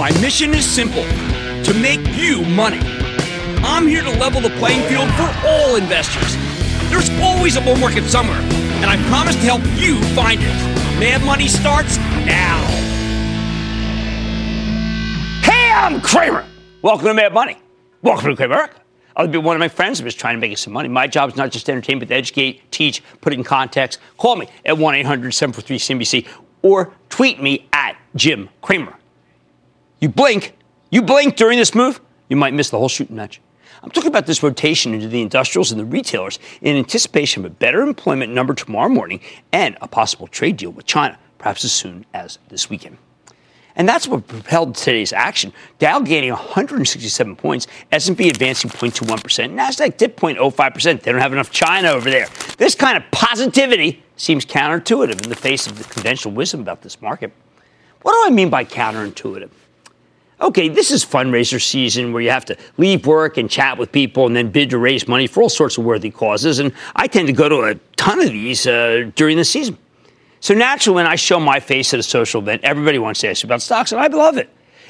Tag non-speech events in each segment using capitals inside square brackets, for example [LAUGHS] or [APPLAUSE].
My mission is simple to make you money. I'm here to level the playing field for all investors. There's always a bull market somewhere, and I promise to help you find it. Mad Money starts now. Hey, I'm Cramer. Welcome to Mad Money. Welcome to Kramer. I'll be one of my friends is trying to make some money. My job is not just to entertain, but to educate, teach, put it in context. Call me at 1 800 743 CNBC or tweet me at Jim Cramer. You blink, you blink during this move, you might miss the whole shooting match. I'm talking about this rotation into the industrials and the retailers in anticipation of a better employment number tomorrow morning and a possible trade deal with China, perhaps as soon as this weekend. And that's what propelled today's action. Dow gaining 167 points, S&P advancing 0.21%, Nasdaq dipped 0.05%. They don't have enough China over there. This kind of positivity seems counterintuitive in the face of the conventional wisdom about this market. What do I mean by counterintuitive? Okay, this is fundraiser season where you have to leave work and chat with people and then bid to raise money for all sorts of worthy causes. And I tend to go to a ton of these uh, during the season. So naturally, when I show my face at a social event, everybody wants to ask about stocks, and I love it.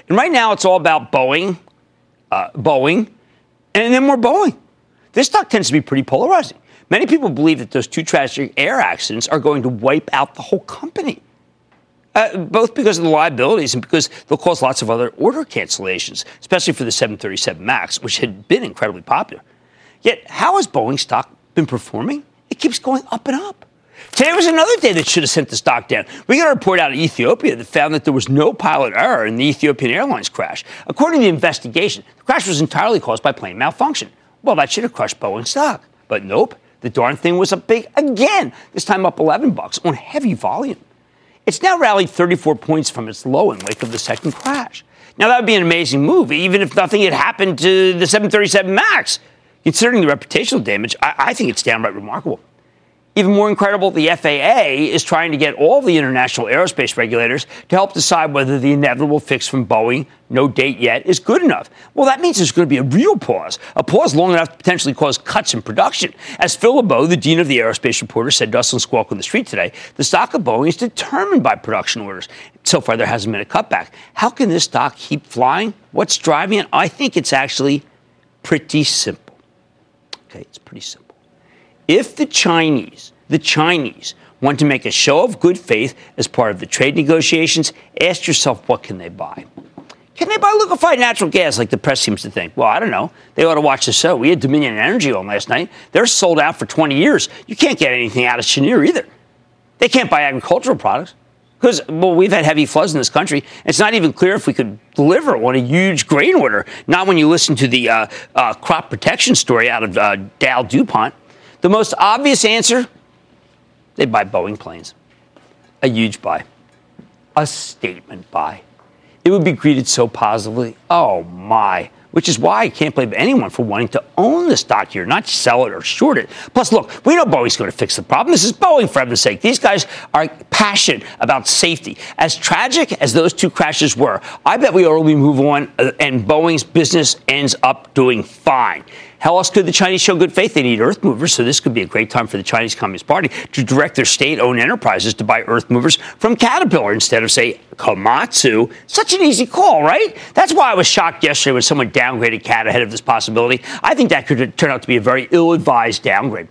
And right now, it's all about Boeing, uh, Boeing, and then more Boeing. This stock tends to be pretty polarizing. Many people believe that those two tragic air accidents are going to wipe out the whole company. Uh, both because of the liabilities and because they'll cause lots of other order cancellations, especially for the 737 MAX, which had been incredibly popular. Yet, how has Boeing stock been performing? It keeps going up and up. Today was another day that should have sent the stock down. We got a report out of Ethiopia that found that there was no pilot error in the Ethiopian Airlines crash. According to the investigation, the crash was entirely caused by plane malfunction. Well, that should have crushed Boeing stock. But nope, the darn thing was up big again, this time up 11 bucks on heavy volume. It's now rallied 34 points from its low in wake of the second crash. Now, that would be an amazing move, even if nothing had happened to the 737 MAX. Considering the reputational damage, I, I think it's downright remarkable. Even more incredible, the FAA is trying to get all the international aerospace regulators to help decide whether the inevitable fix from Boeing, no date yet, is good enough. Well, that means there's going to be a real pause, a pause long enough to potentially cause cuts in production. As Phil LeBeau, the dean of the aerospace reporter, said to us on Squawk on the Street today, the stock of Boeing is determined by production orders. So far, there hasn't been a cutback. How can this stock keep flying? What's driving it? I think it's actually pretty simple. Okay, it's pretty simple. If the Chinese, the Chinese, want to make a show of good faith as part of the trade negotiations, ask yourself what can they buy? Can they buy liquefied natural gas like the press seems to think? Well, I don't know. They ought to watch the show. We had Dominion Energy on last night. They're sold out for 20 years. You can't get anything out of Cheniere either. They can't buy agricultural products because well, we've had heavy floods in this country. It's not even clear if we could deliver on a huge grain order. Not when you listen to the uh, uh, crop protection story out of uh, Dow DuPont. The most obvious answer they buy Boeing planes. A huge buy. A statement buy. It would be greeted so positively. Oh my. Which is why I can't blame anyone for wanting to own the stock here, not sell it or short it. Plus, look, we know Boeing's going to fix the problem. This is Boeing, for heaven's sake. These guys are passionate about safety. As tragic as those two crashes were, I bet we early move on uh, and Boeing's business ends up doing fine. How else could the Chinese show good faith? They need earth movers, so this could be a great time for the Chinese Communist Party to direct their state owned enterprises to buy earth movers from Caterpillar instead of, say, Komatsu. Such an easy call, right? That's why I was shocked yesterday when someone downgraded CAT ahead of this possibility. I think that could turn out to be a very ill advised downgrade.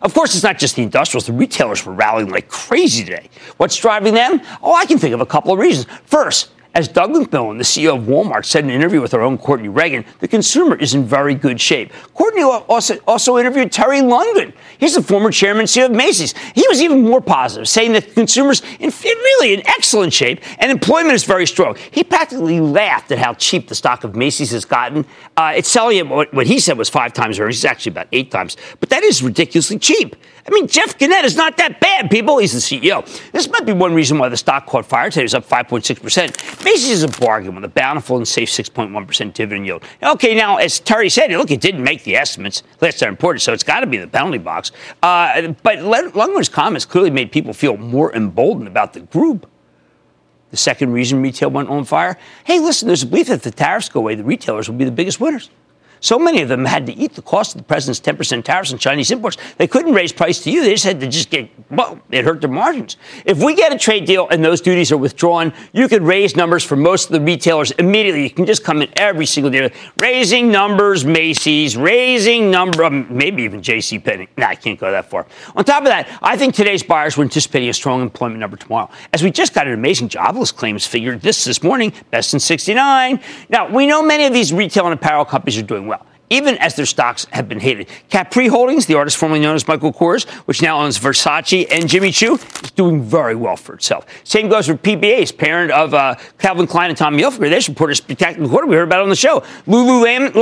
Of course, it's not just the industrials. The retailers were rallying like crazy today. What's driving them? Oh, I can think of a couple of reasons. First, as Doug McMillon, the CEO of Walmart, said in an interview with our own Courtney Reagan, the consumer is in very good shape. Courtney also, also interviewed Terry Lundgren. He's the former chairman and CEO of Macy's. He was even more positive, saying that consumers in really in excellent shape and employment is very strong. He practically laughed at how cheap the stock of Macy's has gotten. Uh, it's selling at what, what he said was five times earnings. It's actually about eight times, but that is ridiculously cheap. I mean, Jeff Gennette is not that bad, people. He's the CEO. This might be one reason why the stock caught fire today. It was up 5.6%. Macy's is a bargain with a bountiful and safe 6.1% dividend yield. Okay, now, as Terry said, look, it didn't make the estimates last time reported, so it's got to be the penalty box. Uh, but Lundgren's comments clearly made people feel more emboldened about the group. The second reason retail went on fire hey, listen, there's a belief that if the tariffs go away, the retailers will be the biggest winners. So many of them had to eat the cost of the president's 10% tariffs on Chinese imports. They couldn't raise price to you. They just had to just get, well, it hurt their margins. If we get a trade deal and those duties are withdrawn, you could raise numbers for most of the retailers immediately. You can just come in every single day, raising numbers, Macy's, raising number, um, maybe even J.C. Penney. Nah, I can't go that far. On top of that, I think today's buyers were anticipating a strong employment number tomorrow. As we just got an amazing jobless claims figure this this morning, best in 69. Now, we know many of these retail and apparel companies are doing well even as their stocks have been hated. Capri Holdings, the artist formerly known as Michael Kors, which now owns Versace and Jimmy Choo, is doing very well for itself. Same goes for PVH's parent of uh, Calvin Klein and Tommy Hilfiger. They just reported a spectacular quarter. We heard about it on the show. Lululemon,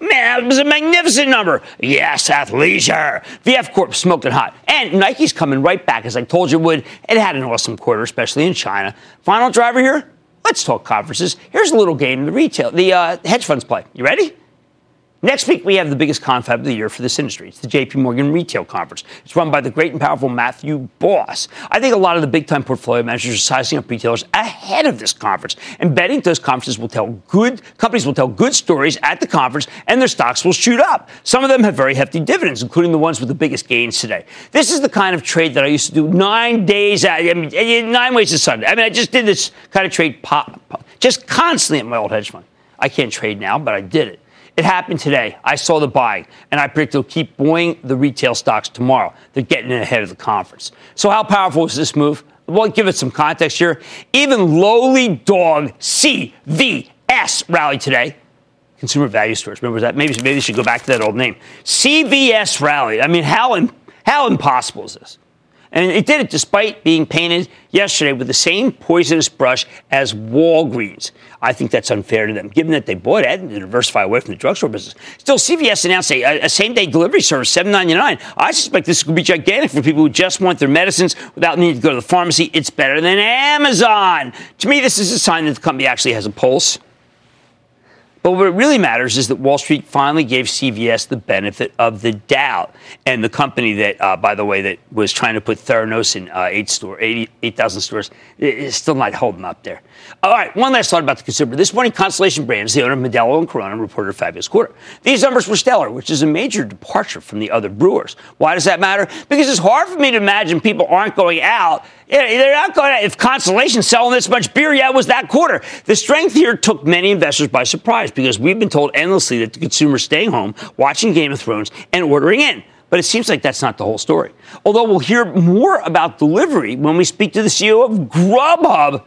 man, it was a magnificent number. Yes, athleisure. VF Corp smoking hot. And Nike's coming right back, as I told you it would. It had an awesome quarter, especially in China. Final driver here. Let's talk conferences. Here's a little game the retail, the uh, hedge funds play. You ready? Next week, we have the biggest confab of the year for this industry. It's the JP Morgan Retail Conference. It's run by the great and powerful Matthew Boss. I think a lot of the big time portfolio managers are sizing up retailers ahead of this conference and betting those conferences will tell good, companies will tell good stories at the conference and their stocks will shoot up. Some of them have very hefty dividends, including the ones with the biggest gains today. This is the kind of trade that I used to do nine days, at, I mean, eh, nine ways to Sunday. I mean, I just did this kind of trade pop, pop, just constantly at my old hedge fund. I can't trade now, but I did it. It happened today. I saw the buying, and I predict it'll keep buying the retail stocks tomorrow. They're getting ahead of the conference. So, how powerful is this move? Well, give it some context here. Even lowly dog CVS rallied today. Consumer Value Stores. Remember that? Maybe maybe should go back to that old name. CVS rallied. I mean, how how impossible is this? And it did it despite being painted yesterday with the same poisonous brush as Walgreens. I think that's unfair to them, given that they bought it to diversify away from the drugstore business. Still, CVS announced a, a same day delivery service, $7.99. I suspect this could be gigantic for people who just want their medicines without needing to go to the pharmacy. It's better than Amazon. To me, this is a sign that the company actually has a pulse. But what really matters is that Wall Street finally gave CVS the benefit of the doubt. And the company that, uh, by the way, that was trying to put Theranos in uh, eight store, 8,000 stores is still not holding up there. All right, one last thought about the consumer. This morning, Constellation Brands, the owner of Modelo and Corona, reported a fabulous quarter. These numbers were stellar, which is a major departure from the other brewers. Why does that matter? Because it's hard for me to imagine people aren't going out. They're not going out. If Constellation's selling this much beer, yeah, it was that quarter. The strength here took many investors by surprise because we've been told endlessly that the consumer's staying home, watching Game of Thrones, and ordering in. But it seems like that's not the whole story. Although we'll hear more about delivery when we speak to the CEO of Grubhub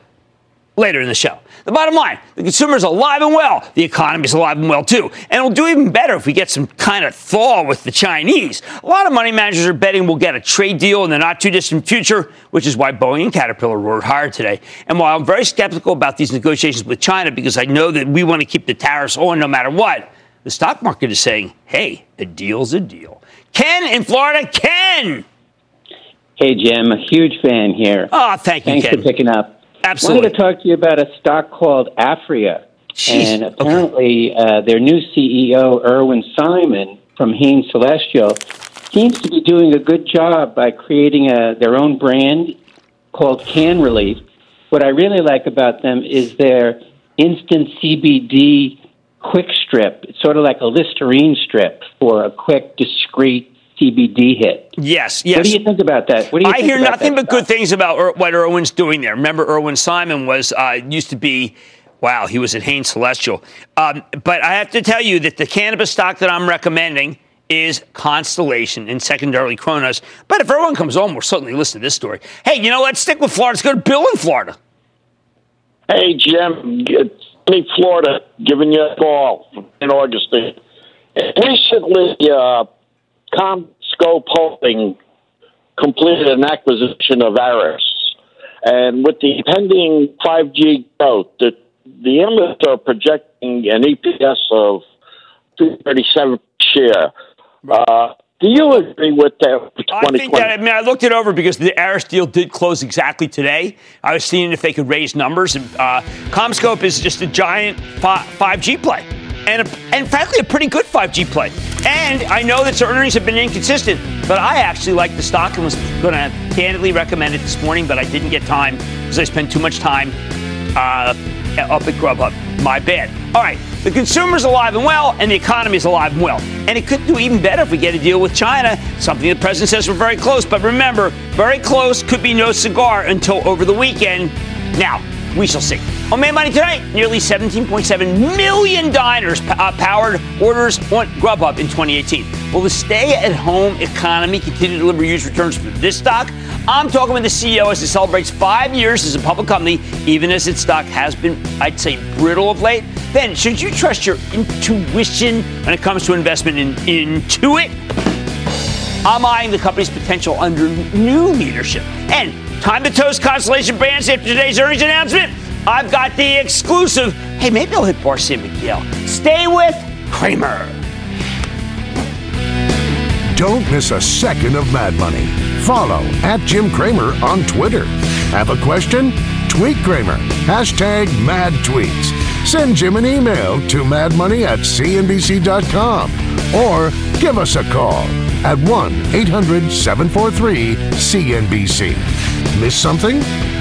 later in the show. The bottom line the consumer is alive and well. The economy is alive and well, too. And it'll do even better if we get some kind of thaw with the Chinese. A lot of money managers are betting we'll get a trade deal in the not too distant future, which is why Boeing and Caterpillar roared higher today. And while I'm very skeptical about these negotiations with China because I know that we want to keep the tariffs on no matter what, the stock market is saying, hey, a deal's a deal. Ken in Florida, Ken! Hey, Jim, a huge fan here. Oh, thank you, Thanks Ken. for picking up. Absolutely. I wanted to talk to you about a stock called Aphria. Jeez. And apparently, uh, their new CEO, Irwin Simon from Hain Celestial, seems to be doing a good job by creating a, their own brand called Can Relief. What I really like about them is their instant CBD quick strip. It's sort of like a Listerine strip for a quick, discreet CBD hit. Yes, yes. What do you think about that? What do you I think hear about nothing that but good things about er- what Irwin's doing there. Remember, Irwin Simon was uh, used to be. Wow, he was at Hain Celestial. Um, but I have to tell you that the cannabis stock that I'm recommending is Constellation and secondarily Cronos. But if everyone comes on, we'll certainly listen to this story. Hey, you know, let's stick with Florida. Let's go to Bill in Florida. Hey, Jim. It's me, Florida, giving you a call in Augustine. Recently, uh, CommScope Holding completed an acquisition of Arris. And with the pending 5G growth, the, the analysts are projecting an EPS of 237 share. Uh, do you agree with that? I think that, I mean, I looked it over because the Arris deal did close exactly today. I was seeing if they could raise numbers. And uh, CommScope is just a giant 5G play. And, a, and frankly, a pretty good 5G play. And I know that its earnings have been inconsistent, but I actually like the stock and was going to candidly recommend it this morning, but I didn't get time because I spent too much time uh, up at Grubhub. My bad. All right, the consumer's alive and well, and the economy's alive and well. And it could do even better if we get a deal with China, something the president says we're very close. But remember, very close could be no cigar until over the weekend. Now, we shall see. On Mad Money tonight, nearly 17.7 million diners uh, powered orders on Grubhub in 2018. Will the stay-at-home economy continue to deliver huge returns for this stock? I'm talking with the CEO as it celebrates five years as a public company, even as its stock has been, I'd say, brittle of late. Ben, should you trust your intuition when it comes to investment in Intuit? I'm eyeing the company's potential under new leadership. And time to toast Constellation Brands after today's earnings announcement. I've got the exclusive. Hey, maybe I'll hit Barcy McGill. Stay with Cramer. Don't miss a second of Mad Money. Follow at Jim Cramer on Twitter. Have a question? Tweet Cramer. Hashtag mad tweets. Send Jim an email to madmoney at cnbc.com or give us a call at 1 800 743 CNBC. Miss something?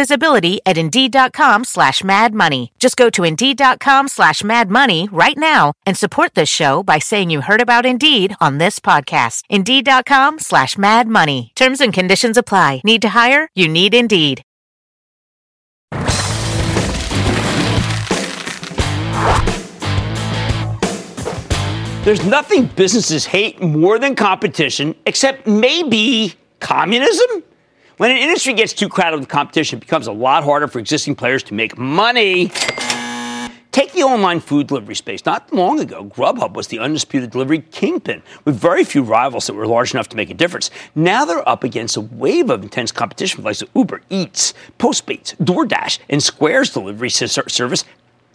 visibility at Indeed.com slash Mad Money. Just go to Indeed.com slash Mad Money right now and support this show by saying you heard about Indeed on this podcast. Indeed.com slash Mad Money. Terms and conditions apply. Need to hire? You need Indeed. There's nothing businesses hate more than competition, except maybe communism. When an industry gets too crowded with competition, it becomes a lot harder for existing players to make money. Take the online food delivery space. Not long ago, Grubhub was the undisputed delivery kingpin, with very few rivals that were large enough to make a difference. Now they're up against a wave of intense competition with like Uber Eats, Postmates, DoorDash, and Square's delivery service,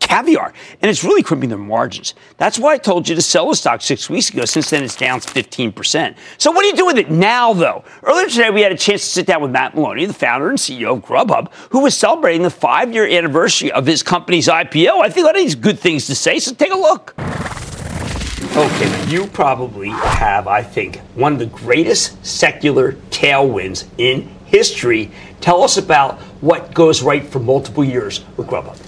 caviar, and it's really crimping their margins. That's why I told you to sell the stock six weeks ago. Since then, it's down 15%. So, what do you do with it now, though? Earlier today, we had a chance to sit down with Matt Maloney, the founder and CEO of Grubhub, who was celebrating the five year anniversary of his company's IPO. I think of these good things to say, so take a look. Okay, you probably have, I think, one of the greatest secular tailwinds in history. Tell us about what goes right for multiple years with Grubhub.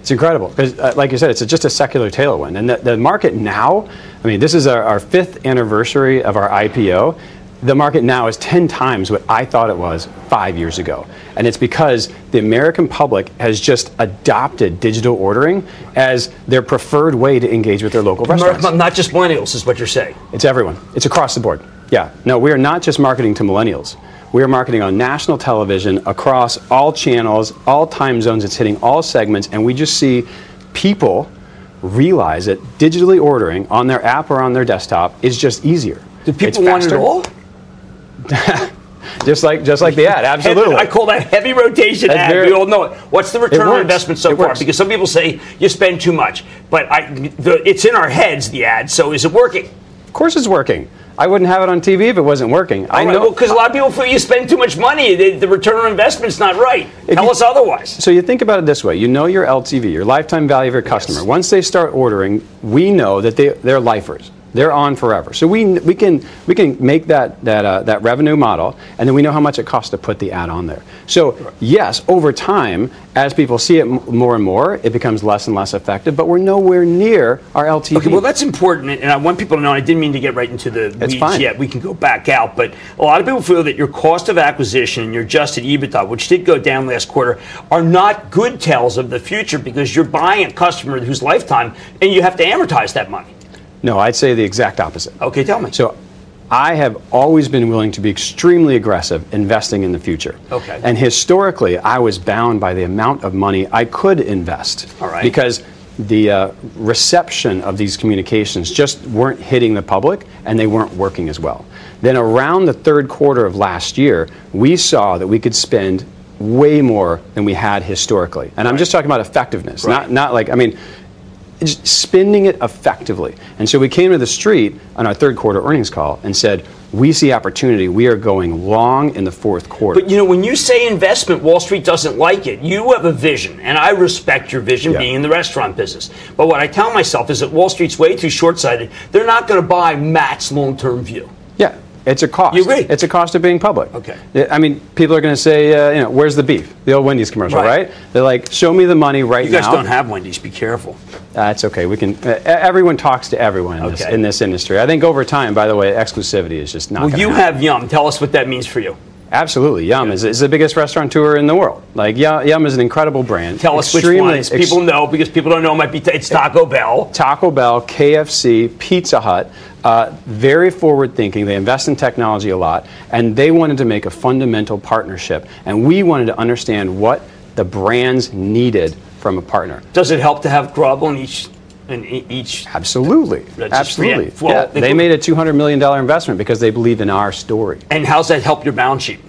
It's incredible because, uh, like you said, it's just a secular tailwind. And the, the market now, I mean, this is our, our, fifth anniversary of our IPO. The market now is 10 times what I thought it was five years ago. And it's because the American public has just adopted digital ordering as their preferred way to engage with their local restaurants. Not just millennials, is what you're saying. It's everyone, it's across the board. Yeah. No, we are not just marketing to millennials. We are marketing on national television across all channels, all time zones. It's hitting all segments, and we just see people realize that digitally ordering on their app or on their desktop is just easier. Do people want it all? [LAUGHS] just like just like the ad, [LAUGHS] absolutely. I call that heavy rotation That's ad. Very, we all know it. What's the return on investment so it far? Works. Because some people say you spend too much, but I, the, it's in our heads the ad. So is it working? Of course, it's working. I wouldn't have it on TV if it wasn't working. I know because well, a lot of people feel you spend too much money. The, the return on investment's not right. Tell you, us otherwise. So you think about it this way: you know your LTV, your lifetime value of your customer. Yes. Once they start ordering, we know that they they're lifers. They're on forever. So we, we, can, we can make that, that, uh, that revenue model, and then we know how much it costs to put the ad on there. So, yes, over time, as people see it m- more and more, it becomes less and less effective, but we're nowhere near our LTV. Okay, well, that's important, and I want people to know, I didn't mean to get right into the it's weeds yet. We can go back out, but a lot of people feel that your cost of acquisition and your adjusted EBITDA, which did go down last quarter, are not good tells of the future because you're buying a customer whose lifetime, and you have to amortize that money. No, I'd say the exact opposite. Okay, tell me. So I have always been willing to be extremely aggressive investing in the future. Okay. And historically, I was bound by the amount of money I could invest. All right. Because the uh, reception of these communications just weren't hitting the public and they weren't working as well. Then around the third quarter of last year, we saw that we could spend way more than we had historically. And right. I'm just talking about effectiveness, right. not not like I mean spending it effectively. And so we came to the street on our third quarter earnings call and said, we see opportunity. We are going long in the fourth quarter. But you know, when you say investment, Wall Street doesn't like it. You have a vision, and I respect your vision yeah. being in the restaurant business. But what I tell myself is that Wall Street's way too short sighted. They're not going to buy Matt's long term view. It's a cost. You agree? It's a cost of being public. Okay. I mean, people are going to say, uh, you know, where's the beef? The old Wendy's commercial, right? right? They're like, show me the money right now. You guys now. don't have Wendy's. Be careful. That's okay. We can. Uh, everyone talks to everyone in, okay. this, in, this, industry. I think over time, by the way, exclusivity is just not. Well, you happen. have Yum. Tell us what that means for you. Absolutely, Yum is, is the biggest restaurateur in the world. Like Yum is an incredible brand. Tell us which ones. Ex- people know because people don't know. It might be t- it's Taco Bell, Taco Bell, KFC, Pizza Hut. Uh, very forward thinking. They invest in technology a lot, and they wanted to make a fundamental partnership. And we wanted to understand what the brands needed from a partner. Does it help to have Grub on each? In each absolutely absolutely well, yeah, they, they made a $200 million investment because they believe in our story and how's that help your balance sheet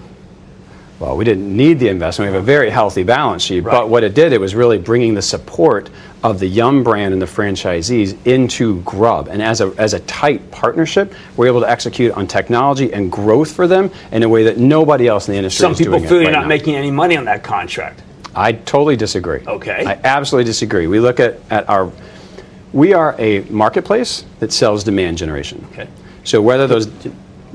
well, we didn't need the investment. We have a very healthy balance sheet. Right. But what it did, it was really bringing the support of the Yum brand and the franchisees into Grub. And as a, as a tight partnership, we're able to execute on technology and growth for them in a way that nobody else in the industry Some is doing Some people feel you're not now. making any money on that contract. I totally disagree. Okay. I absolutely disagree. We look at, at our, we are a marketplace that sells demand generation. Okay. So whether those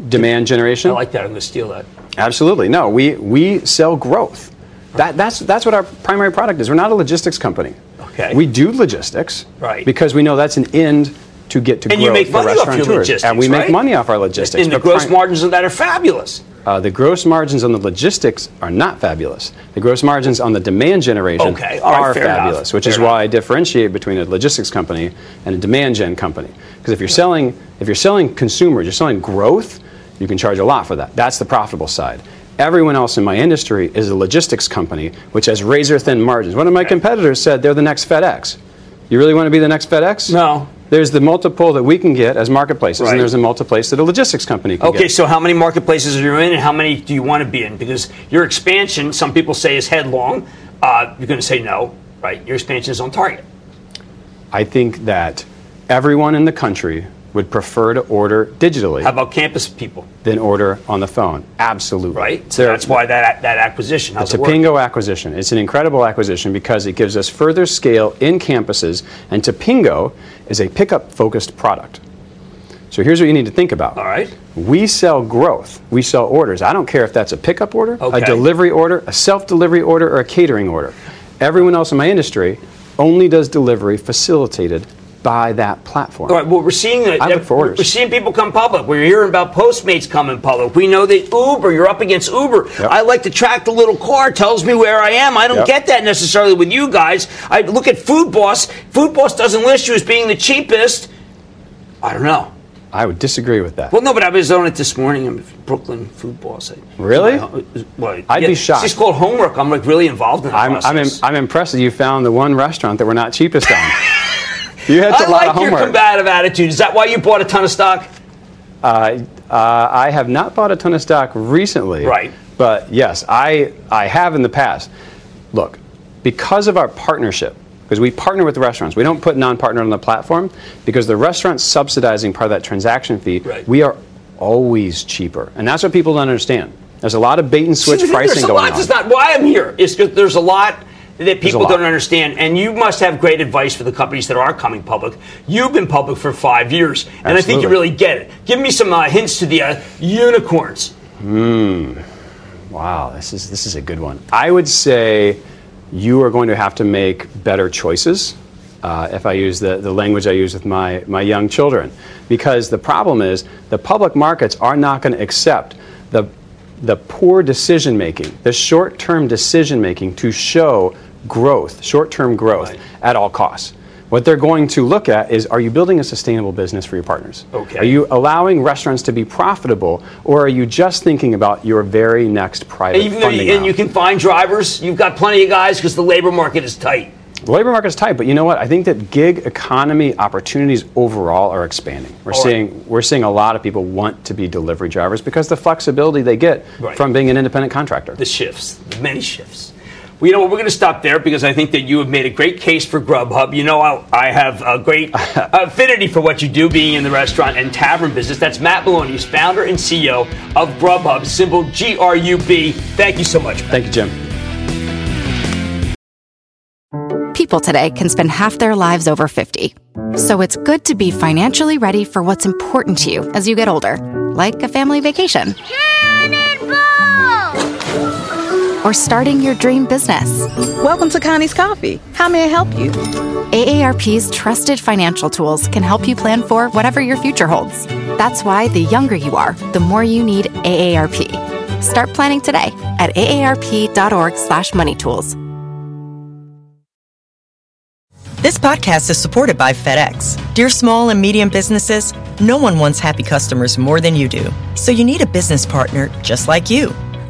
demand generation. I like that. I'm going to steal that. Absolutely. No, we, we sell growth. That, that's, that's what our primary product is. We're not a logistics company. Okay. We do logistics. Right. Because we know that's an end to get to and growth you make money off your logistics, And we right? make money off our logistics. And the gross prim- margins of that are fabulous. Uh, the gross margins on the logistics are not fabulous. The gross margins on the demand generation okay. are fabulous, enough. which fair is enough. why I differentiate between a logistics company and a demand gen company. Because if you're selling, if you're selling consumers, you're selling growth, you can charge a lot for that. That's the profitable side. Everyone else in my industry is a logistics company which has razor thin margins. One of my competitors said they're the next FedEx. You really want to be the next FedEx? No. There's the multiple that we can get as marketplaces, Right. and there's a multiplace that a logistics company can get. Okay, get. so how many marketplaces are you in, and how many do you want to be in? Because your expansion, some people say, is headlong. Uh, you're going to say no, right? Your expansion is on target. I think that everyone in the country would prefer to order digitally. How about campus people? Than order on the phone. Absolutely. Right. So that's why that that acquisition. How's the Tapingo acquisition. It's an incredible acquisition because it gives us further scale in campuses, and Tapingo is a pickup focused product. So here's what you need to think about. All right. We sell growth. We sell orders. I don't care if that's a pickup order, Okay. a delivery order, a self delivery order, or a catering order. Everyone else in my industry only does delivery facilitated by that platform. All right. Well, we're seeing that. I look for orders. We're seeing people come public. We're hearing about Postmates coming public. We know that Uber. You're up against Uber. Yep. I like to track the little car. Tells me where I am. I don't Yep. get that necessarily with you guys. I look at Food Boss. Food Boss doesn't list you as being the cheapest. I don't know. I would disagree with that. Well, no, but I was on it this morning. I'm Brooklyn Food Boss. I- Really? Well, I'd yeah, be shocked. It's called homework. I'm like really involved in that I'm, I'm. I'm impressed that you found the one restaurant that we're not cheapest on. [LAUGHS] you had I a lot like of your combative attitude. Is that why you bought a ton of stock? Uh, uh, I have not bought a ton of stock recently. Right. But yes, I, I have in the past. Look, because of our partnership, because we partner with the restaurants, we don't put non-partner on the platform because the restaurant's subsidizing part of that transaction fee. Right. We are always cheaper, and that's what people don't understand. There's a lot of bait and switch See, pricing there's a going lot. on. That's not why I'm here. It's because there's a lot that people don't understand, and you must have great advice for the companies that are coming public. You've been public for five years, and I think you really get it. Give me some uh, hints to the uh, unicorns. Hmm. Wow, this is this is a good one. I would say you are going to have to make better choices. Uh, if I use the, the language I use with my, my young children, because the problem is the public markets are not going to accept the the poor decision making, the short term decision making to show growth, short term growth at all costs. What they're going to look at is are you building a sustainable business for your partners? Okay. Are you allowing restaurants to be profitable, or are you just thinking about your very next private And, funding you, and you can find drivers, you've got plenty of guys because the labor market is tight. The labor market is tight, but you know what? I think that gig economy opportunities overall are expanding. We're All right. seeing we're seeing a lot of people want to be delivery drivers because the flexibility they get Right. from being an independent contractor. The shifts, the many shifts. Well, you know what? We're going to stop there because I think that you have made a great case for Grubhub. You know, I, I have a great [LAUGHS] affinity for what you do, being in the restaurant and tavern business. That's Matt Maloney, who's founder and CEO of Grubhub, symbol G R U B. Thank you so much. Matt. Thank you, Jim. People today can spend half their lives over 50. So it's good to be financially ready for what's important to you as you get older, like a family vacation. Or starting your dream business. Welcome to Connie's Coffee. How may I help you? AARP's trusted financial tools can help you plan for whatever your future holds. That's why the younger you are, the more you need AARP. Start planning today at aarp.org/moneytools. This podcast is supported by FedEx. Dear small and medium businesses, no one wants happy customers more than you do. So you need a business partner just like you.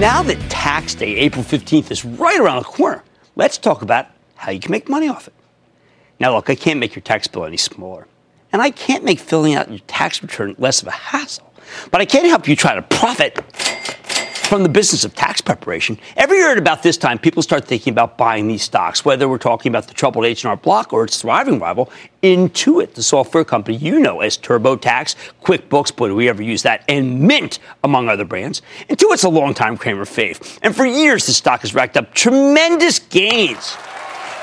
Now that tax day, April 15th, is right around the corner, let's talk about how you can make money off it. Now, look, I can't make your tax bill any smaller, and I can't make filling out your tax return less of a hassle, but I can help you try to profit from the business of tax preparation. Every year at about this time, people start thinking about buying these stocks, whether we're talking about the troubled H&R Block or its thriving rival, Intuit, the software company you know as TurboTax, QuickBooks, boy, do we ever use that, and Mint, among other brands. Intuit's a longtime Cramer fave, and for years the stock has racked up tremendous gains.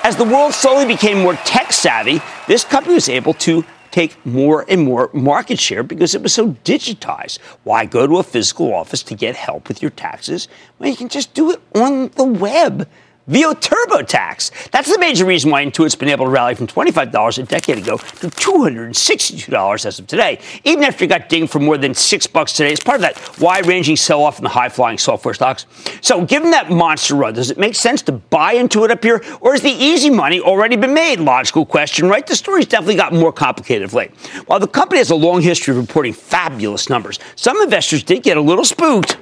As the world slowly became more tech savvy, this company was able to take more and more market share because it was so digitized. Why go to a physical office to get help with your taxes when you can just do it on the web via TurboTax. That's the major reason why Intuit's been able to rally from $25 a decade ago to $262 as of today, even after it got dinged for more than six bucks today. It's part of that wide-ranging sell-off in the high-flying software stocks. So, given that monster run, does it make sense to buy Intuit up here, or has the easy money already been made? Logical question, right? The story's definitely gotten more complicated of late. While the company has a long history of reporting fabulous numbers, some investors did get a little spooked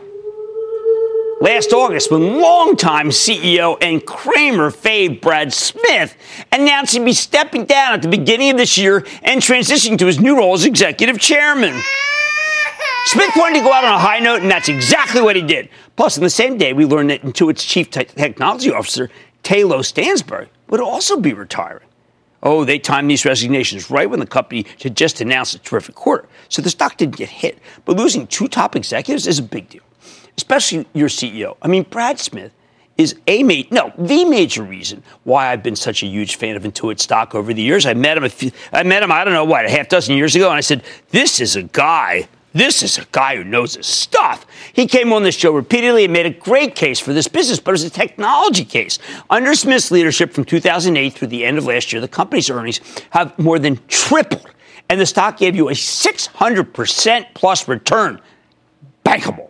last August when longtime CEO and Cramer fave Brad Smith announced he'd be stepping down at the beginning of this year and transitioning to his new role as executive chairman. Smith wanted to go out on a high note, and that's exactly what he did. Plus, on the same day, we learned that Intuit's chief te- technology officer, Tayloe Stansbury, would also be retiring. Oh, they timed these resignations right when the company had just announced a terrific quarter. So the stock didn't get hit. But losing two top executives is a big deal especially your CEO. I mean, Brad Smith is a mate, no, the major reason why I've been such a huge fan of Intuit stock over the years. I met him, few, I met him, I don't know what, a half dozen years ago, and I said, this is a guy. This is a guy who knows his stuff. He came on this show repeatedly and made a great case for this business, but it's a technology case. Under Smith's leadership from 2008 through the end of last year, the company's earnings have more than tripled, and the stock gave you a 600% plus return. Bankable.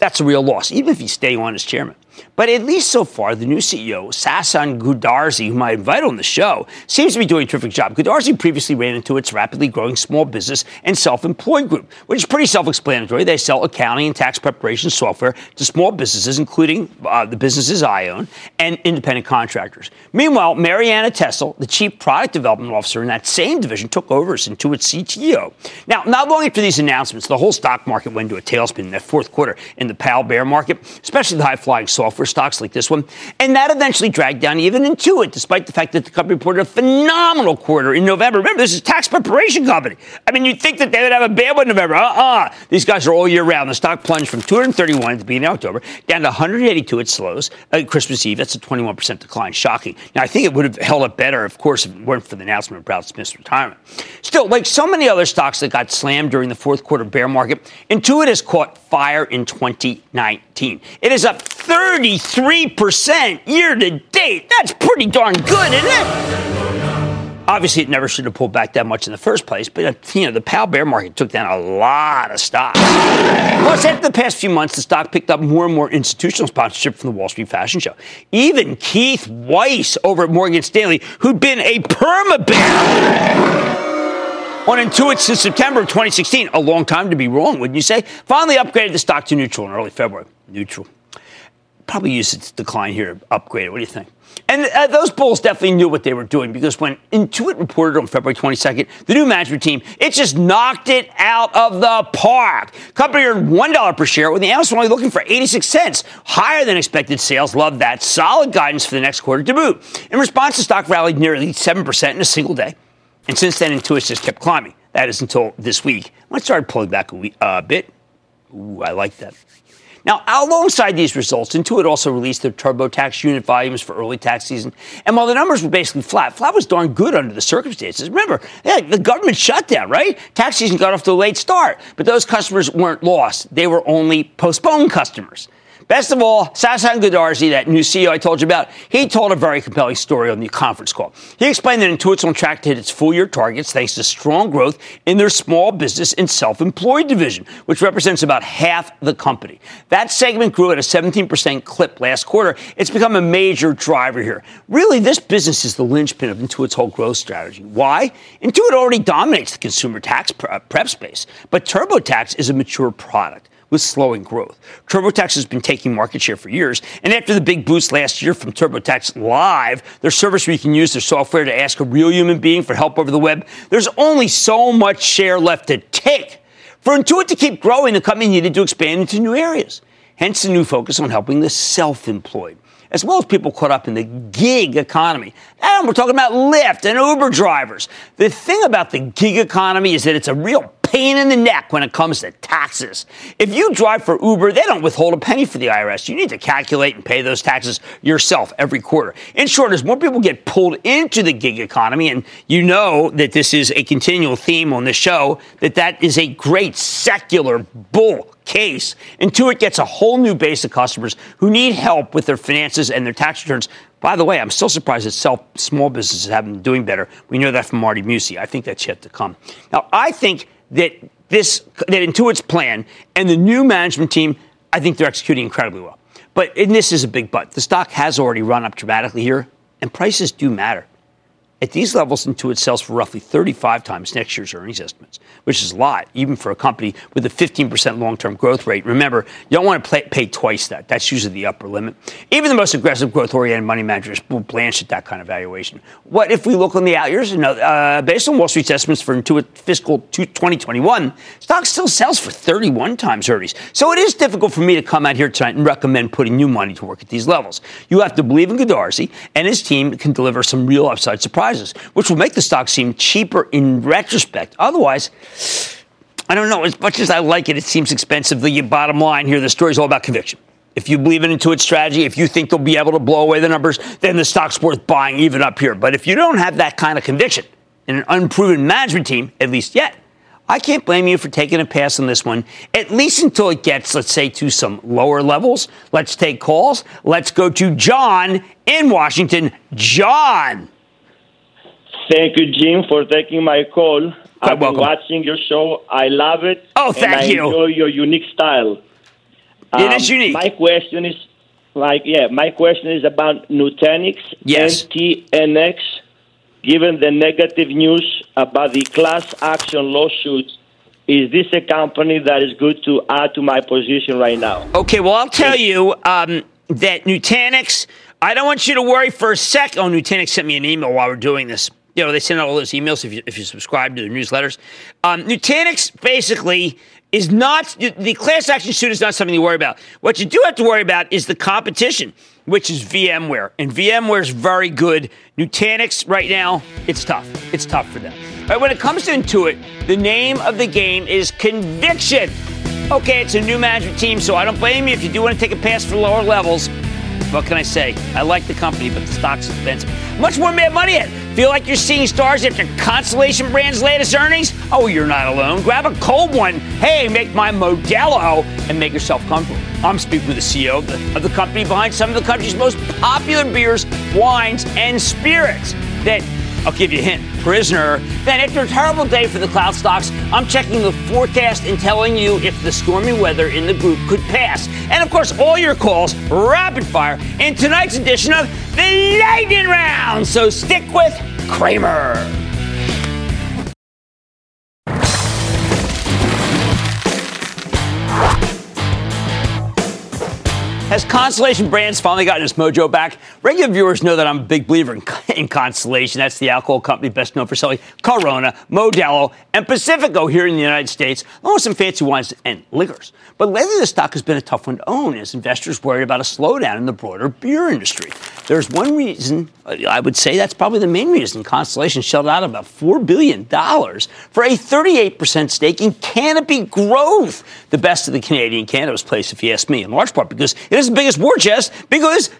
That's a real loss, even if he's staying on as chairman. But at least so far, the new CEO, Sasan Goodarzi, whom I invited on the show, seems to be doing a terrific job. Goodarzi previously ran Intuit's rapidly growing small business and self-employed group, which is pretty self-explanatory. They sell accounting and tax preparation software to small businesses, including uh, the businesses I own, and independent contractors. Meanwhile, Marianna Tessel, the chief product development officer in that same division, took over as Intuit's CTO. Now, not long after these announcements, the whole stock market went into a tailspin in that fourth quarter in the Powell bear market, especially the high-flying software stocks like this one. And that eventually dragged down even Intuit, despite the fact that the company reported a phenomenal quarter in November. Remember, this is a tax preparation company. I mean, you'd think that they would have a bad one in November. Uh-uh. These guys are all year round. The stock plunged from 231 at the beginning of October down to 182 at Slows uh, Christmas Eve. That's a 21% decline. Shocking. Now, I think it would have held up better, of course, if it weren't for the announcement of Brad Smith's retirement. Still, like so many other stocks that got slammed during the fourth quarter bear market, Intuit has caught fire in 2019. It is up 33% year to date. That's pretty darn good, isn't it? Obviously, it never should have pulled back that much in the first place, but uh, you know the Powell bear market took down a lot of stocks. Plus, after the past few months, the stock picked up more and more institutional sponsorship from the Wall Street Fashion Show. Even Keith Weiss over at Morgan Stanley, who'd been a perma bear on Intuit since September of 2016. A long time to be wrong, wouldn't you say? Finally upgraded the stock to neutral in early February. Neutral. Probably use its decline here, upgrade. What do you think? And uh, those bulls definitely knew what they were doing because when Intuit reported on February 22nd, the new management team, it just knocked it out of the park. Company earned $1 per share when the analysts were only looking for 86 cents. Higher than expected sales. Love that. Solid guidance for the next quarter to boot. In response, the stock rallied nearly 7% in a single day. And since then, Intuit just kept climbing. That is until this week when it started pulling back a uh, bit. Ooh, I like that. Now, alongside these results, Intuit also released their TurboTax unit volumes for early tax season. And while the numbers were basically flat, flat was darn good under the circumstances. Remember, yeah, the government shutdown, right? Tax season got off to a late start, but those customers weren't lost. They were only postponed customers. Best of all, Sasan Goodarzi, that new CEO I told you about, he told a very compelling story on the conference call. He explained that Intuit's on track to hit its full year targets thanks to strong growth in their small business and self employed division, which represents about half the company. That segment grew at a 17% clip last quarter. It's become a major driver here. Really, this business is the linchpin of Intuit's whole growth strategy. Why? Intuit already dominates the consumer tax prep space, but TurboTax is a mature product with slowing growth. TurboTax has been taking market share for years, and after the big boost last year from TurboTax Live, their service where you can use their software to ask a real human being for help over the web, there's only so much share left to take. For Intuit to keep growing, the company needed to expand into new areas. Hence the new focus on helping the self-employed as well as people caught up in the gig economy. And we're talking about Lyft and Uber drivers. The thing about the gig economy is that it's a real pain in the neck when it comes to taxes. If you drive for Uber, they don't withhold a penny for the IRS. You need to calculate and pay those taxes yourself every quarter. In short, as more people get pulled into the gig economy, and you know that this is a continual theme on the show, that that is a great secular bull case. Intuit gets a whole new base of customers who need help with their finances and their tax returns. By the way, I'm still surprised that self, small businesses haven't been doing better. We know that from Marty Mucci. I think that's yet to come. Now, I think that this that Intuit's plan and the new management team, I think they're executing incredibly well. But and this is a big but. The stock has already run up dramatically here, and prices do matter. At these levels, Intuit sells for roughly 35 times next year's earnings estimates, which is a lot, even for a company with a 15% long term growth rate. Remember, you don't want to pay, pay, twice that. That's usually the upper limit. Even the most aggressive growth oriented money managers will blanch at that kind of valuation. What if we look on the out years? Uh, based on Wall Street's estimates for Intuit fiscal 2021, stock still sells for 31 times earnings. So it is difficult for me to come out here tonight and recommend putting new money to work at these levels. You have to believe in Goodarzi, and his team can deliver some real upside surprises which will make the stock seem cheaper in retrospect. Otherwise, I don't know. As much as I like it, it seems expensive. The bottom line here, the story is all about conviction. If you believe in Intuit's strategy, if you think they'll be able to blow away the numbers, then the stock's worth buying even up here. But if you don't have that kind of conviction in an unproven management team, at least yet, I can't blame you for taking a pass on this one, at least until it gets, let's say, to some lower levels. Let's take calls. Let's go to John in Washington. John. Thank you, Jim, for taking my call. I've been welcome. watching your show. I love it. Oh, thank you. enjoy your unique style. Um, it is unique. My question is, like, yeah, my question is about Nutanix, yes. NTNX. Given the negative news about the class action lawsuits, is this a company that is good to add to my position right now? Okay, well, I'll tell you um, that Nutanix. I don't want you to worry for a sec. Oh, Nutanix sent me an email while we're doing this you know, they send out all those emails if you, if you subscribe to their newsletters. Um, Nutanix basically is not, the class action suit is not something to worry about. What you do have to worry about is the competition, which is VMware. And VMware is very good. Nutanix right now, it's tough. It's tough for them. Right, when it comes to Intuit, the name of the game is conviction. Okay, it's a new management team, so I don't blame you if you do want to take a pass for lower levels. What can I say? I like the company, but the stock's expensive. Much more mad money in. Feel like you're seeing stars after Constellation Brands' latest earnings? Oh, you're not alone. Grab a cold one. Hey, make my Modelo and make yourself comfortable. I'm speaking with the CEO of the, of the company behind some of the country's most popular beers, wines, and spirits that I'll give you a hint. Prisoner. Then, after a terrible day for the cloud stocks, I'm checking the forecast and telling you if the stormy weather in the group could pass. And of course, all your calls rapid fire in tonight's edition of the Lightning Round. So stick with Cramer. Has Constellation Brands finally gotten its mojo back? Regular viewers know that I'm a big believer in, [LAUGHS] in, Constellation. That's the alcohol company best known for selling Corona, Modelo, and Pacifico here in the United States, along with some fancy wines and liquors. But lately, the stock has been a tough one to own as investors worry about a slowdown in the broader beer industry. There's one reason, I would say that's probably the main reason Constellation shelled out about $4 billion for a 38% stake in Canopy Growth, the best of the Canadian cannabis place, if you ask me, in large part because it is the biggest war chest because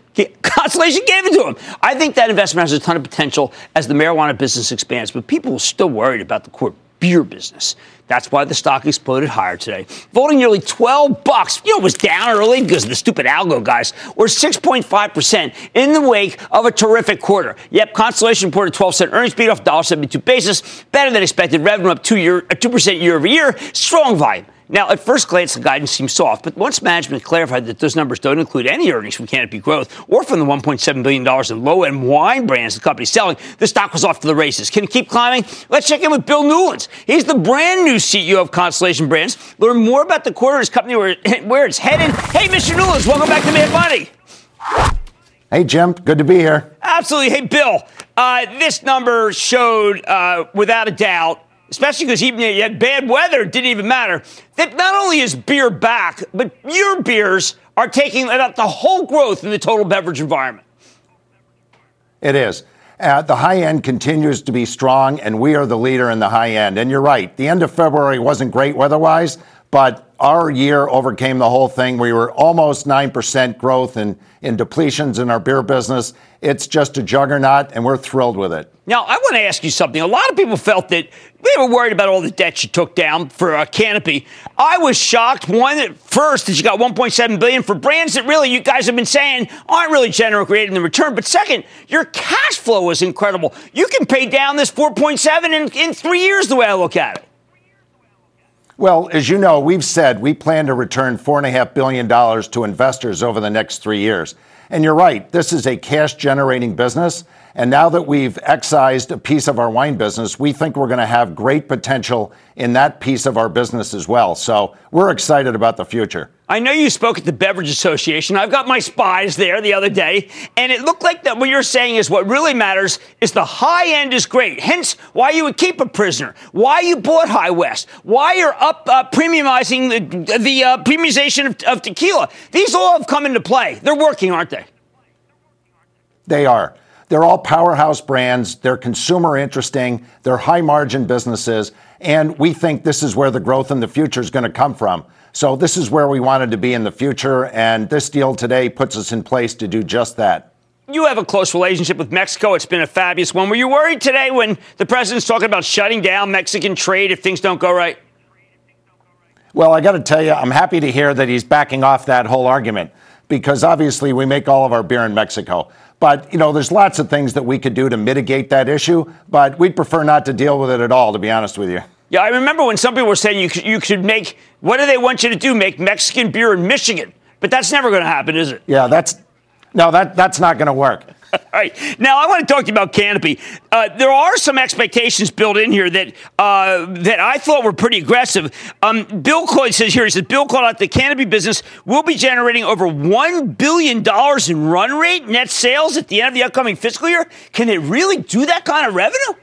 Constellation gave it to him. I think that investment has a ton of potential as the marijuana business expands, but people are still worried about the core beer business. That's why the stock exploded higher today, voting nearly 12 bucks. You know, it was down early because the stupid algo guys, or 6.5% in the wake of a terrific quarter. Yep, Constellation reported 12 cent earnings beat off $1.72 basis, better than expected. Revenue up 2 year, uh, 2% year over year, strong volume. Now, at first glance, the guidance seems soft, but once management clarified that those numbers don't include any earnings from Canopy Growth or from the $1.7 billion in low end wine brands the company's selling, the stock was off to the races. Can it keep climbing? Let's check in with Bill Newlands. He's the brand new CEO of Constellation Brands. Learn more about the quarter his company where, [LAUGHS] where it's headed. Hey, Mr. Newlands, welcome back to Mad Money. Hey, Jim. Good to be here. Absolutely. Hey, Bill. Uh, this number showed, uh, without a doubt, especially because even you had bad weather, it didn't even matter. That not only is beer back, but your beers are taking up the whole growth in the total beverage environment. It is. Uh, the high end continues to be strong, and we are the leader in the high end. And you're right, the end of February wasn't great weather wise, but our year overcame the whole thing. We were almost 9% growth in, in depletions in our beer business. It's just a juggernaut, and we're thrilled with it. Now, I want to ask you something. A lot of people felt that they were worried about all the debt you took down for a uh, Canopy. I was shocked. One, at first, that you got 1.7 billion for brands that really you guys have been saying aren't really generating the return. But second, your cash flow was incredible. You can pay down this 4.7 in, in three years, the way I look at it. Well, as you know, we've said we plan to return $4.5 billion to investors over the next three years. And you're right, this is a cash generating business. And now that we've excised a piece of our wine business, we think we're going to have great potential in that piece of our business as well. So we're excited about the future. I know you spoke at the Beverage Association. I've got my spies there the other day, and it looked like that what you're saying is what really matters is the high end is great. Hence, why you would keep a prisoner, why you bought High West, why you're up uh, premiumizing the, the uh, premiumization of, of tequila. These all have come into play. They're working, aren't they? They are. They're all powerhouse brands. They're consumer interesting. They're high margin businesses. And we think this is where the growth in the future is going to come from. So this is where we wanted to be in the future. And this deal today puts us in place to do just that. You have a close relationship with Mexico. It's been a fabulous one. Were you worried today when the president's talking about shutting down Mexican trade if things don't go right? Well, I got to tell you, I'm happy to hear that he's backing off that whole argument because obviously we make all of our beer in Mexico. But, you know, there's lots of things that we could do to mitigate that issue, but we'd prefer not to deal with it at all, to be honest with you. Yeah, I remember when some people were saying you could, you could make, what do they want you to do? Make Mexican beer in Michigan. But that's never going to happen, is it? Yeah, that's, no, that, that's not going to work. [LAUGHS] All right. Now, I want to talk to you about Canopy. Uh, there are some expectations built in here that uh, that I thought were pretty aggressive. Um, Bill Coy says here, he says, Bill called out the Canopy business will be generating over $1 billion in run rate net sales at the end of the upcoming fiscal year. Can it really do that kind of revenue?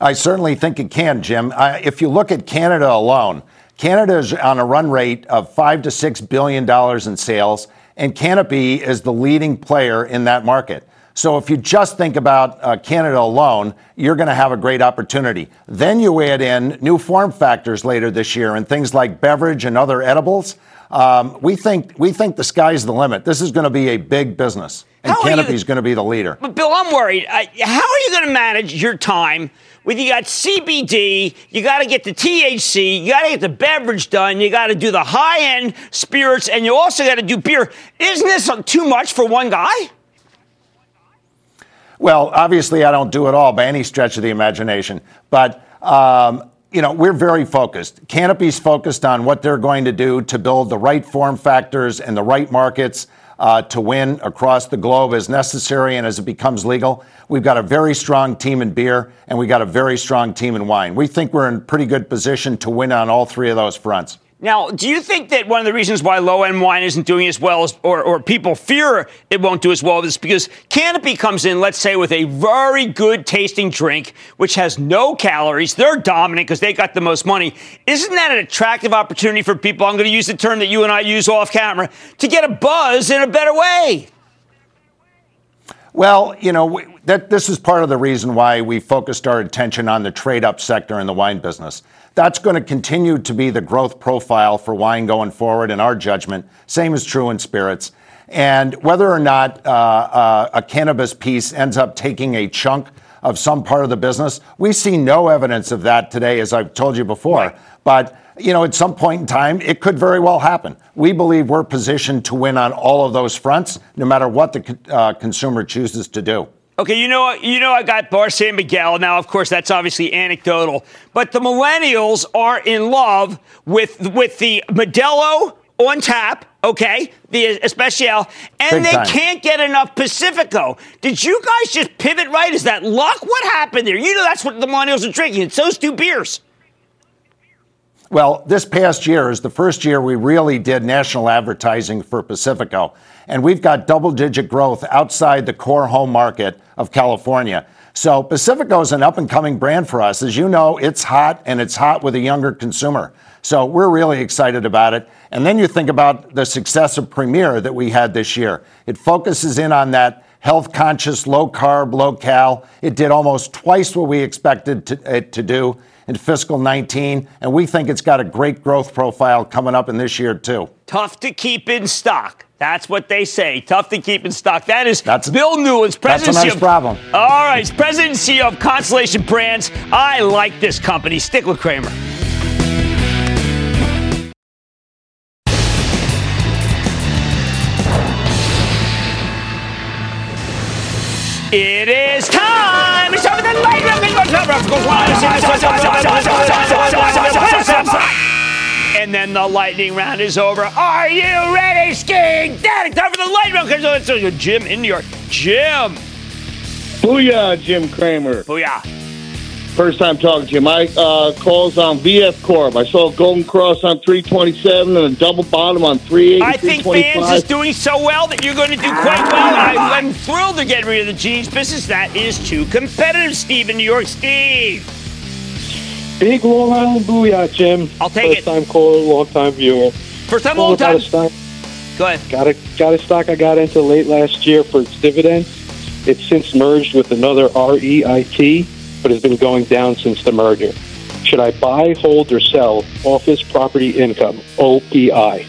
I certainly think it can, Jim. If you look at Canada alone, Canada is on a run rate of five to six billion dollars in sales and Canopy is the leading player in that market. So if you just think about uh, Canada alone, you're going to have a great opportunity. Then you add in new form factors later this year and things like beverage and other edibles. Um, we think we think the sky's the limit. This is going to be a big business, and Canopy is going to be the leader. But Bill, I'm worried. How are you going to manage your time? When you got CBD, you got to get the THC, you got to get the beverage done, you got to do the high end spirits, and you also got to do beer. Isn't this too much for one guy? Well, obviously, I don't do it all by any stretch of the imagination, but. Um, you know, we're very focused. Canopy's focused on what they're going to do to build the right form factors and the right markets uh, to win across the globe as necessary and as it becomes legal. We've got a very strong team in beer, and we've got a very strong team in wine. We think we're in pretty good position to win on all three of those fronts. Now, do you think that one of the reasons why low end wine isn't doing as well, as, or, or people fear it won't do as well, is because Canopy comes in, let's say, with a very good tasting drink, which has no calories. They're dominant because they got the most money. Isn't that an attractive opportunity for people? I'm going to use the term that you and I use off camera to get a buzz in a better way. Well, you know, that this is part of the reason why we focused our attention on the trade up sector in the wine business. That's going to continue to be the growth profile for wine going forward, in our judgment. Same is true in spirits. And whether or not uh, uh, a cannabis piece ends up taking a chunk of some part of the business, we see no evidence of that today, as I've told you before. Right. But you know, at some point in time, it could very well happen. We believe we're positioned to win on all of those fronts, no matter what the uh, consumer chooses to do. Okay, you know, you know, I got Bar San Miguel. Now, of course, that's obviously anecdotal, but the millennials are in love with with the Modelo on tap. Okay, the Especial, and Big they time. can't get enough Pacifico. Did you guys just pivot right? Is that luck? What happened there? You know, that's what the millennials are drinking. It's those two beers. Well, this past year is the first year we really did national advertising for Pacifico and we've got double digit growth outside the core home market of California. So Pacifico is an up and coming brand for us. As you know, it's hot and it's hot with a younger consumer. So we're really excited about it. And then you think about the success of Premier that we had this year. It focuses in on that health conscious, low carb, low cal. It did almost twice what we expected to, it to do in fiscal 19, and we think it's got a great growth profile coming up in this year, too. Tough to keep in stock. That's what they say. Tough to keep in stock. That is that's, Bill Newlands, president. That's a nice of, problem. All right, president and CEO of Constellation Brands. I like this company. Stick with Cramer. It is time. It's time for the light And then the lightning round is over. Are you ready, skiing? Daddy, time for the lightning round. So, Jim in New York. Jim. Booyah, Jim Cramer. Booyah. First time talking to you. My uh, calls on VF Corp. I saw a Golden Cross on 327 and a double bottom on 380. I think Vans is doing so well that you're going to do quite well. I, am thrilled to get rid of the jeans business. That is too competitive, Steve in New York. Steve. Big Long Island booyah, Jim. I'll take First it. First time caller, long time viewer. First time, long time. Go ahead. Got a got a stock I got into late last year for its dividends. It's since merged with another REIT but has been going down since the merger. Should I buy, hold, or sell office property income, OPI?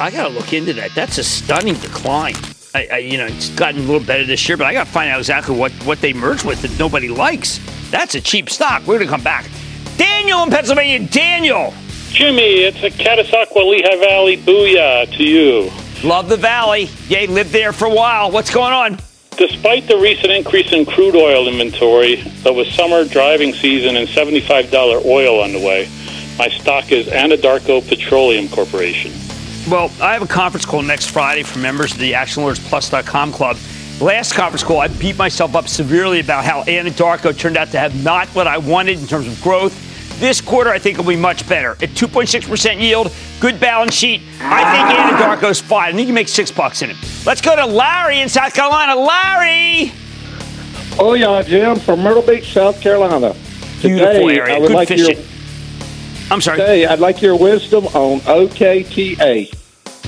I got to look into that. That's a stunning decline. I, I, you know, it's gotten a little better this year, but I got to find out exactly what, what they merged with that nobody likes. That's a cheap stock. We're going to come back. Daniel in Pennsylvania. Daniel. Jimmy, it's a Catasauqua Lehigh Valley booyah to you. Love the valley. Yay, lived there for a while. What's going on? Despite the recent increase in crude oil inventory, though with summer driving season and $75 oil on the way, my stock is Anadarko Petroleum Corporation. Well, I have a conference call next Friday for members of the ActionAlertsPlus.com club. Last conference call, I beat myself up severely about how Anadarko turned out to have not what I wanted in terms of growth this quarter, I think, will be much better. At 2.6% yield, good balance sheet. I think is fine. I think you make six bucks in it. Let's go to Larry in South Carolina. Larry! Oh, yeah, Jim, from Myrtle Beach, South Carolina. Beautiful area. I would good like fishing. Your, I'm sorry. Today, I'd like your wisdom on OKTA.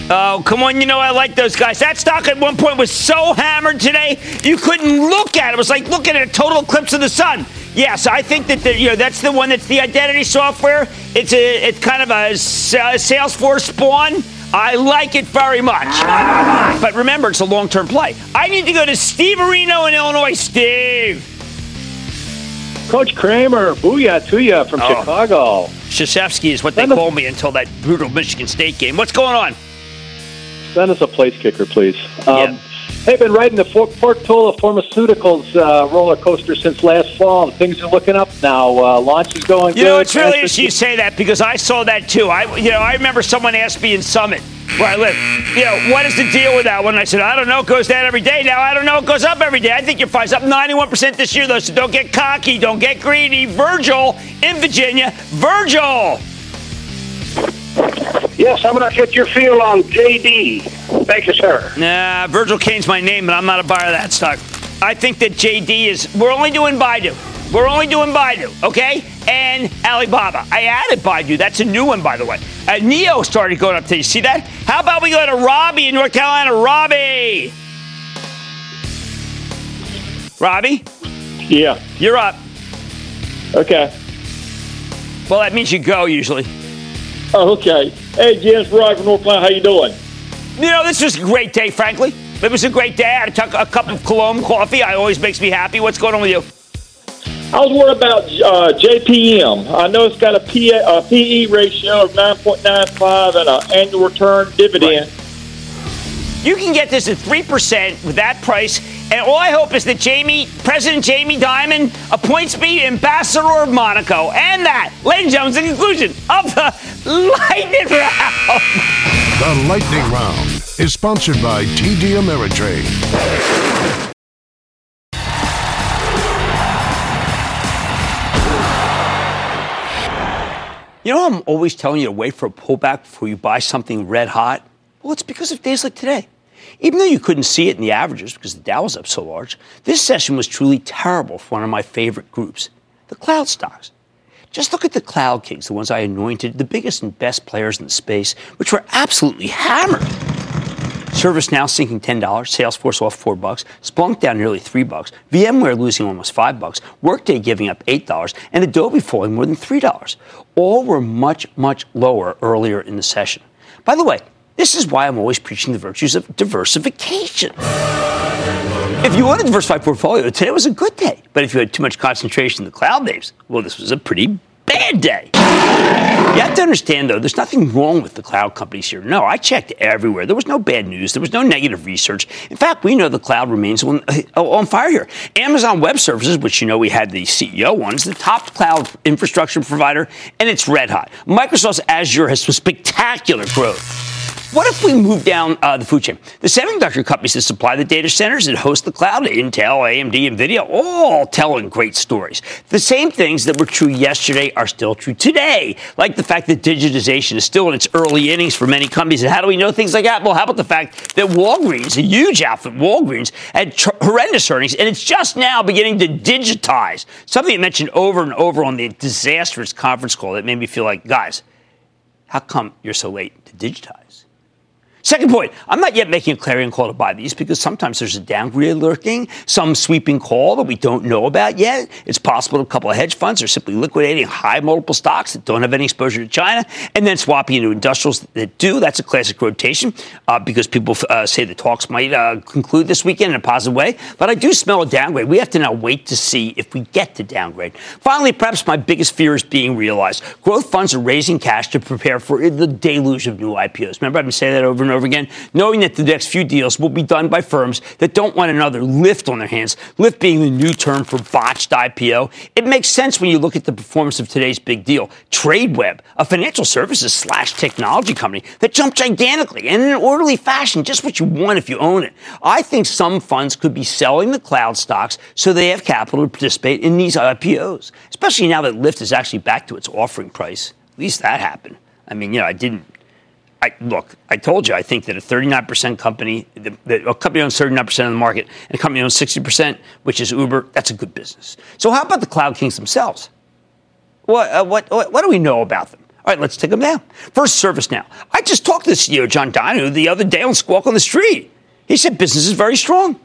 Oh, come on. You know, I like those guys. That stock at one point was so hammered today, you couldn't look at it. It was like looking at a total eclipse of the sun. Yes, I think that the, you know that's the one that's the identity software. It's a it's kind of a Salesforce spawn. I like it very much. But remember, it's a long-term play. I need to go to Steve Areno in Illinois. Steve. Coach Cramer, booyah to you from oh. Chicago. Krzyzewski is what they call me until that brutal Michigan State game. What's going on? Send us a place kicker, please. Um, They've been riding the Portola Pharmaceuticals uh, roller coaster since last fall. Things are looking up now. Uh, launch is going you good. know, it's really interesting you say that because I saw that too. I, you know, I remember someone asked me in Summit where I live, you know, what is the deal with that one? I said, I don't know. It goes down every day. Now I don't know. It goes up every day. I think your price up 91% this year, though. So don't get cocky. Don't get greedy. Virgil in Virginia. Virgil. Yes, I'm going to get your feel on JD. Thank you, sir. Nah, Virgil Caine's my name, but I'm not a buyer of that stock. I think that JD is. We're only doing Baidu. We're only doing Baidu, okay? And Alibaba. I added Baidu. That's a new one, by the way. Uh, NIO started going up today. You see that? How about we go to Robbie in North Carolina? Robbie. Robbie? Yeah. You're up. Okay. Well, that means you go usually. Oh, okay. Hey, James Roy from North Carolina. How you doing? You know, this was a great day, frankly. It was a great day. I had a, cup of Cologne coffee. I always makes me happy. What's going on with you? I was worried about uh, JPM. I know it's got a, P- PE ratio of 9.95 and an annual return dividend. Right. You can get this at 3% with that price. And all I hope is that Jamie, President Jamie Dimon appoints me ambassador of Monaco. And that, ladies and gentlemen, is the conclusion of the Lightning Round. The Lightning Round is sponsored by TD Ameritrade. You know, I'm always telling you to wait for a pullback before you buy something red hot. Well, it's because of days like today. Even though you couldn't see it in the averages because the Dow was up so large, this session was truly terrible for one of my favorite groups, the cloud stocks. Just look at the cloud kings, the ones I anointed, the biggest and best players in the space, which were absolutely hammered. ServiceNow sinking $10, Salesforce off 4 bucks, Splunk down nearly 3 bucks, VMware losing almost 5 bucks, Workday giving up $8, and Adobe falling more than $3. All were much, much lower earlier in the session. By the way, this is why I'm always preaching the virtues of diversification. If you want a diversified portfolio, today was a good day. But if you had too much concentration in the cloud names, well, this was a pretty bad day. You have to understand, though, there's nothing wrong with the cloud companies here. No, I checked everywhere. There was no bad news. There was no negative research. In fact, we know the cloud remains on, uh, on fire here. Amazon Web Services, which you know we had the CEO on, is the top cloud infrastructure provider, and it's red hot. Microsoft's Azure has some spectacular growth. What if we move down uh, the food chain? The semiconductor companies that supply the data centers and host the cloud, Intel, AMD, NVIDIA, all telling great stories. The same things that were true yesterday are still true today, like the fact that digitization is still in its early innings for many companies. And how do we know things like that? Well, how about the fact that Walgreens, a huge outfit, Walgreens, had tr- horrendous earnings, and it's just now beginning to digitize. Something I mentioned over and over on the disastrous conference call that made me feel like, guys, how come you're so late to digitize? Second point, I'm not yet making a clarion call to buy these because sometimes there's a downgrade lurking, some sweeping call that we don't know about yet. It's possible a couple of hedge funds are simply liquidating high multiple stocks that don't have any exposure to China and then swapping into industrials that do. That's a classic rotation uh, because people uh, say the talks might uh, conclude this weekend in a positive way. But I do smell a downgrade. We have to now wait to see if we get the downgrade. Finally, perhaps my biggest fear is being realized. Growth funds are raising cash to prepare for the deluge of new IPOs. Remember, I've been saying that over and over over again, knowing that the next few deals will be done by firms that don't want another Lyft on their hands, Lyft being the new term for botched IPO. It makes sense when you look at the performance of today's big deal. TradeWeb, a financial services slash technology company that jumped gigantically and in an orderly fashion, just what you want if you own it. I think some funds could be selling the cloud stocks so they have capital to participate in these IPOs, especially now that Lyft is actually back to its offering price. At least that happened. I mean, you know, I didn't I, look, I told you, I think that a 39% company, that a company owns 39% of the market, and a company owns 60%, which is Uber, that's a good business. So, how about the Cloud Kings themselves? What, uh, what, what, what do we know about them? All right, let's take them down. First, ServiceNow. I just talked to the CEO, John Donahoe, the other day on Squawk on the Street. He said business is very strong.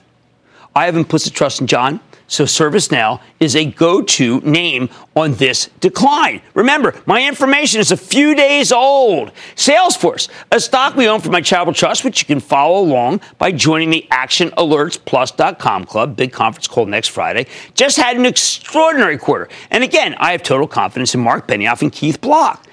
I have implicit trust in John. So ServiceNow is a go-to name on this decline. Remember, my information is a few days old. Salesforce, a stock we own for my charitable trust, which you can follow along by joining the ActionAlertsPlus.com club, big conference call next Friday, just had an extraordinary quarter. And again, I have total confidence in Mark Benioff and Keith Block.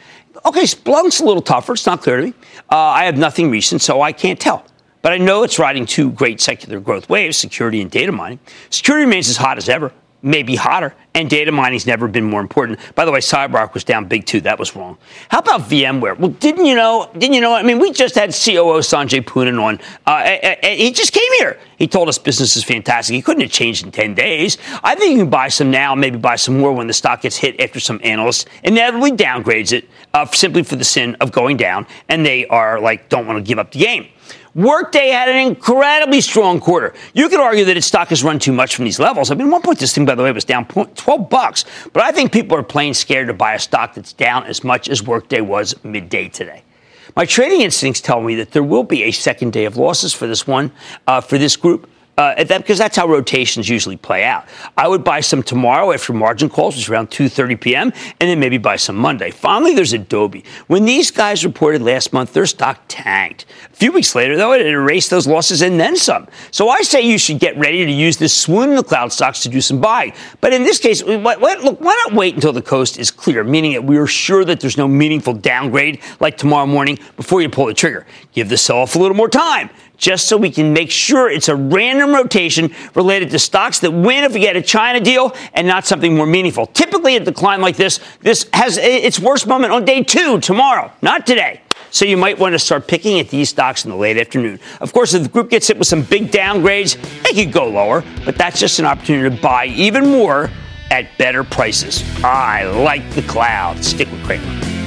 Okay, Splunk's a little tougher. It's not clear to me. Uh, I have nothing recent, so I can't tell. But I know it's riding two great secular growth waves, security and data mining. Security remains as hot as ever, maybe hotter, and data mining's never been more important. By the way, CyberArk was down big too. That was wrong. How about VMware? Well, didn't you know? Didn't you know? I mean, we just had COO Sanjay Poonen on. Uh, he just came here. He told us business is fantastic. He couldn't have changed in 10 days. I think you can buy some now, maybe buy some more when the stock gets hit after some analyst inevitably downgrades it uh, simply for the sin of going down, and they are like, don't want to give up the game. Workday had an incredibly strong quarter. You could argue that its stock has run too much from these levels. I mean, one point this thing, by the way, was down 12 bucks. But I think people are plain scared to buy a stock that's down as much as Workday was midday today. My trading instincts tell me that there will be a second day of losses for this one, uh, for this group uh, that, because that's how rotations usually play out. I would buy some tomorrow after margin calls, which is around 2:30 p.m., and then maybe buy some Monday. Finally, there's Adobe. When these guys reported last month, their stock tanked. A few weeks later, though, it erased those losses and then some. So I say you should get ready to use this swoon in the cloud stocks to do some buying. But in this case, look, why not wait until the coast is clear, meaning that we are sure that there's no meaningful downgrade like tomorrow morning before you pull the trigger. Give the sell-off a little more time just so we can make sure it's a random rotation related to stocks that win if we get a China deal and not something more meaningful. Typically, a decline like this, this has its worst moment on day two, tomorrow, not today. So you might want to start picking at these stocks in the late afternoon. Of course, if the group gets hit with some big downgrades, they could go lower, but that's just an opportunity to buy even more at better prices. I like the cloud. Stick with Cramer.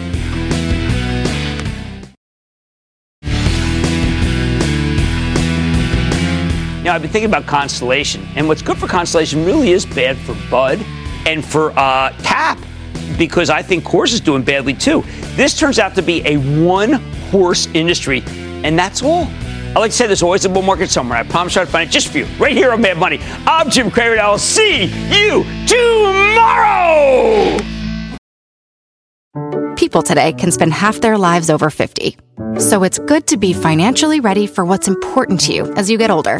Now, I've been thinking about Constellation, and what's good for Constellation really is bad for Bud and for uh, TAP because I think Coors is doing badly too. This turns out to be a one horse industry, and that's all. I like to say there's always a bull market somewhere. I promise I'll find it just for you, right here on Mad Money. I'm Jim Cramer, and I'll see you tomorrow. People today can spend half their lives over 50. So it's good to be financially ready for what's important to you as you get older,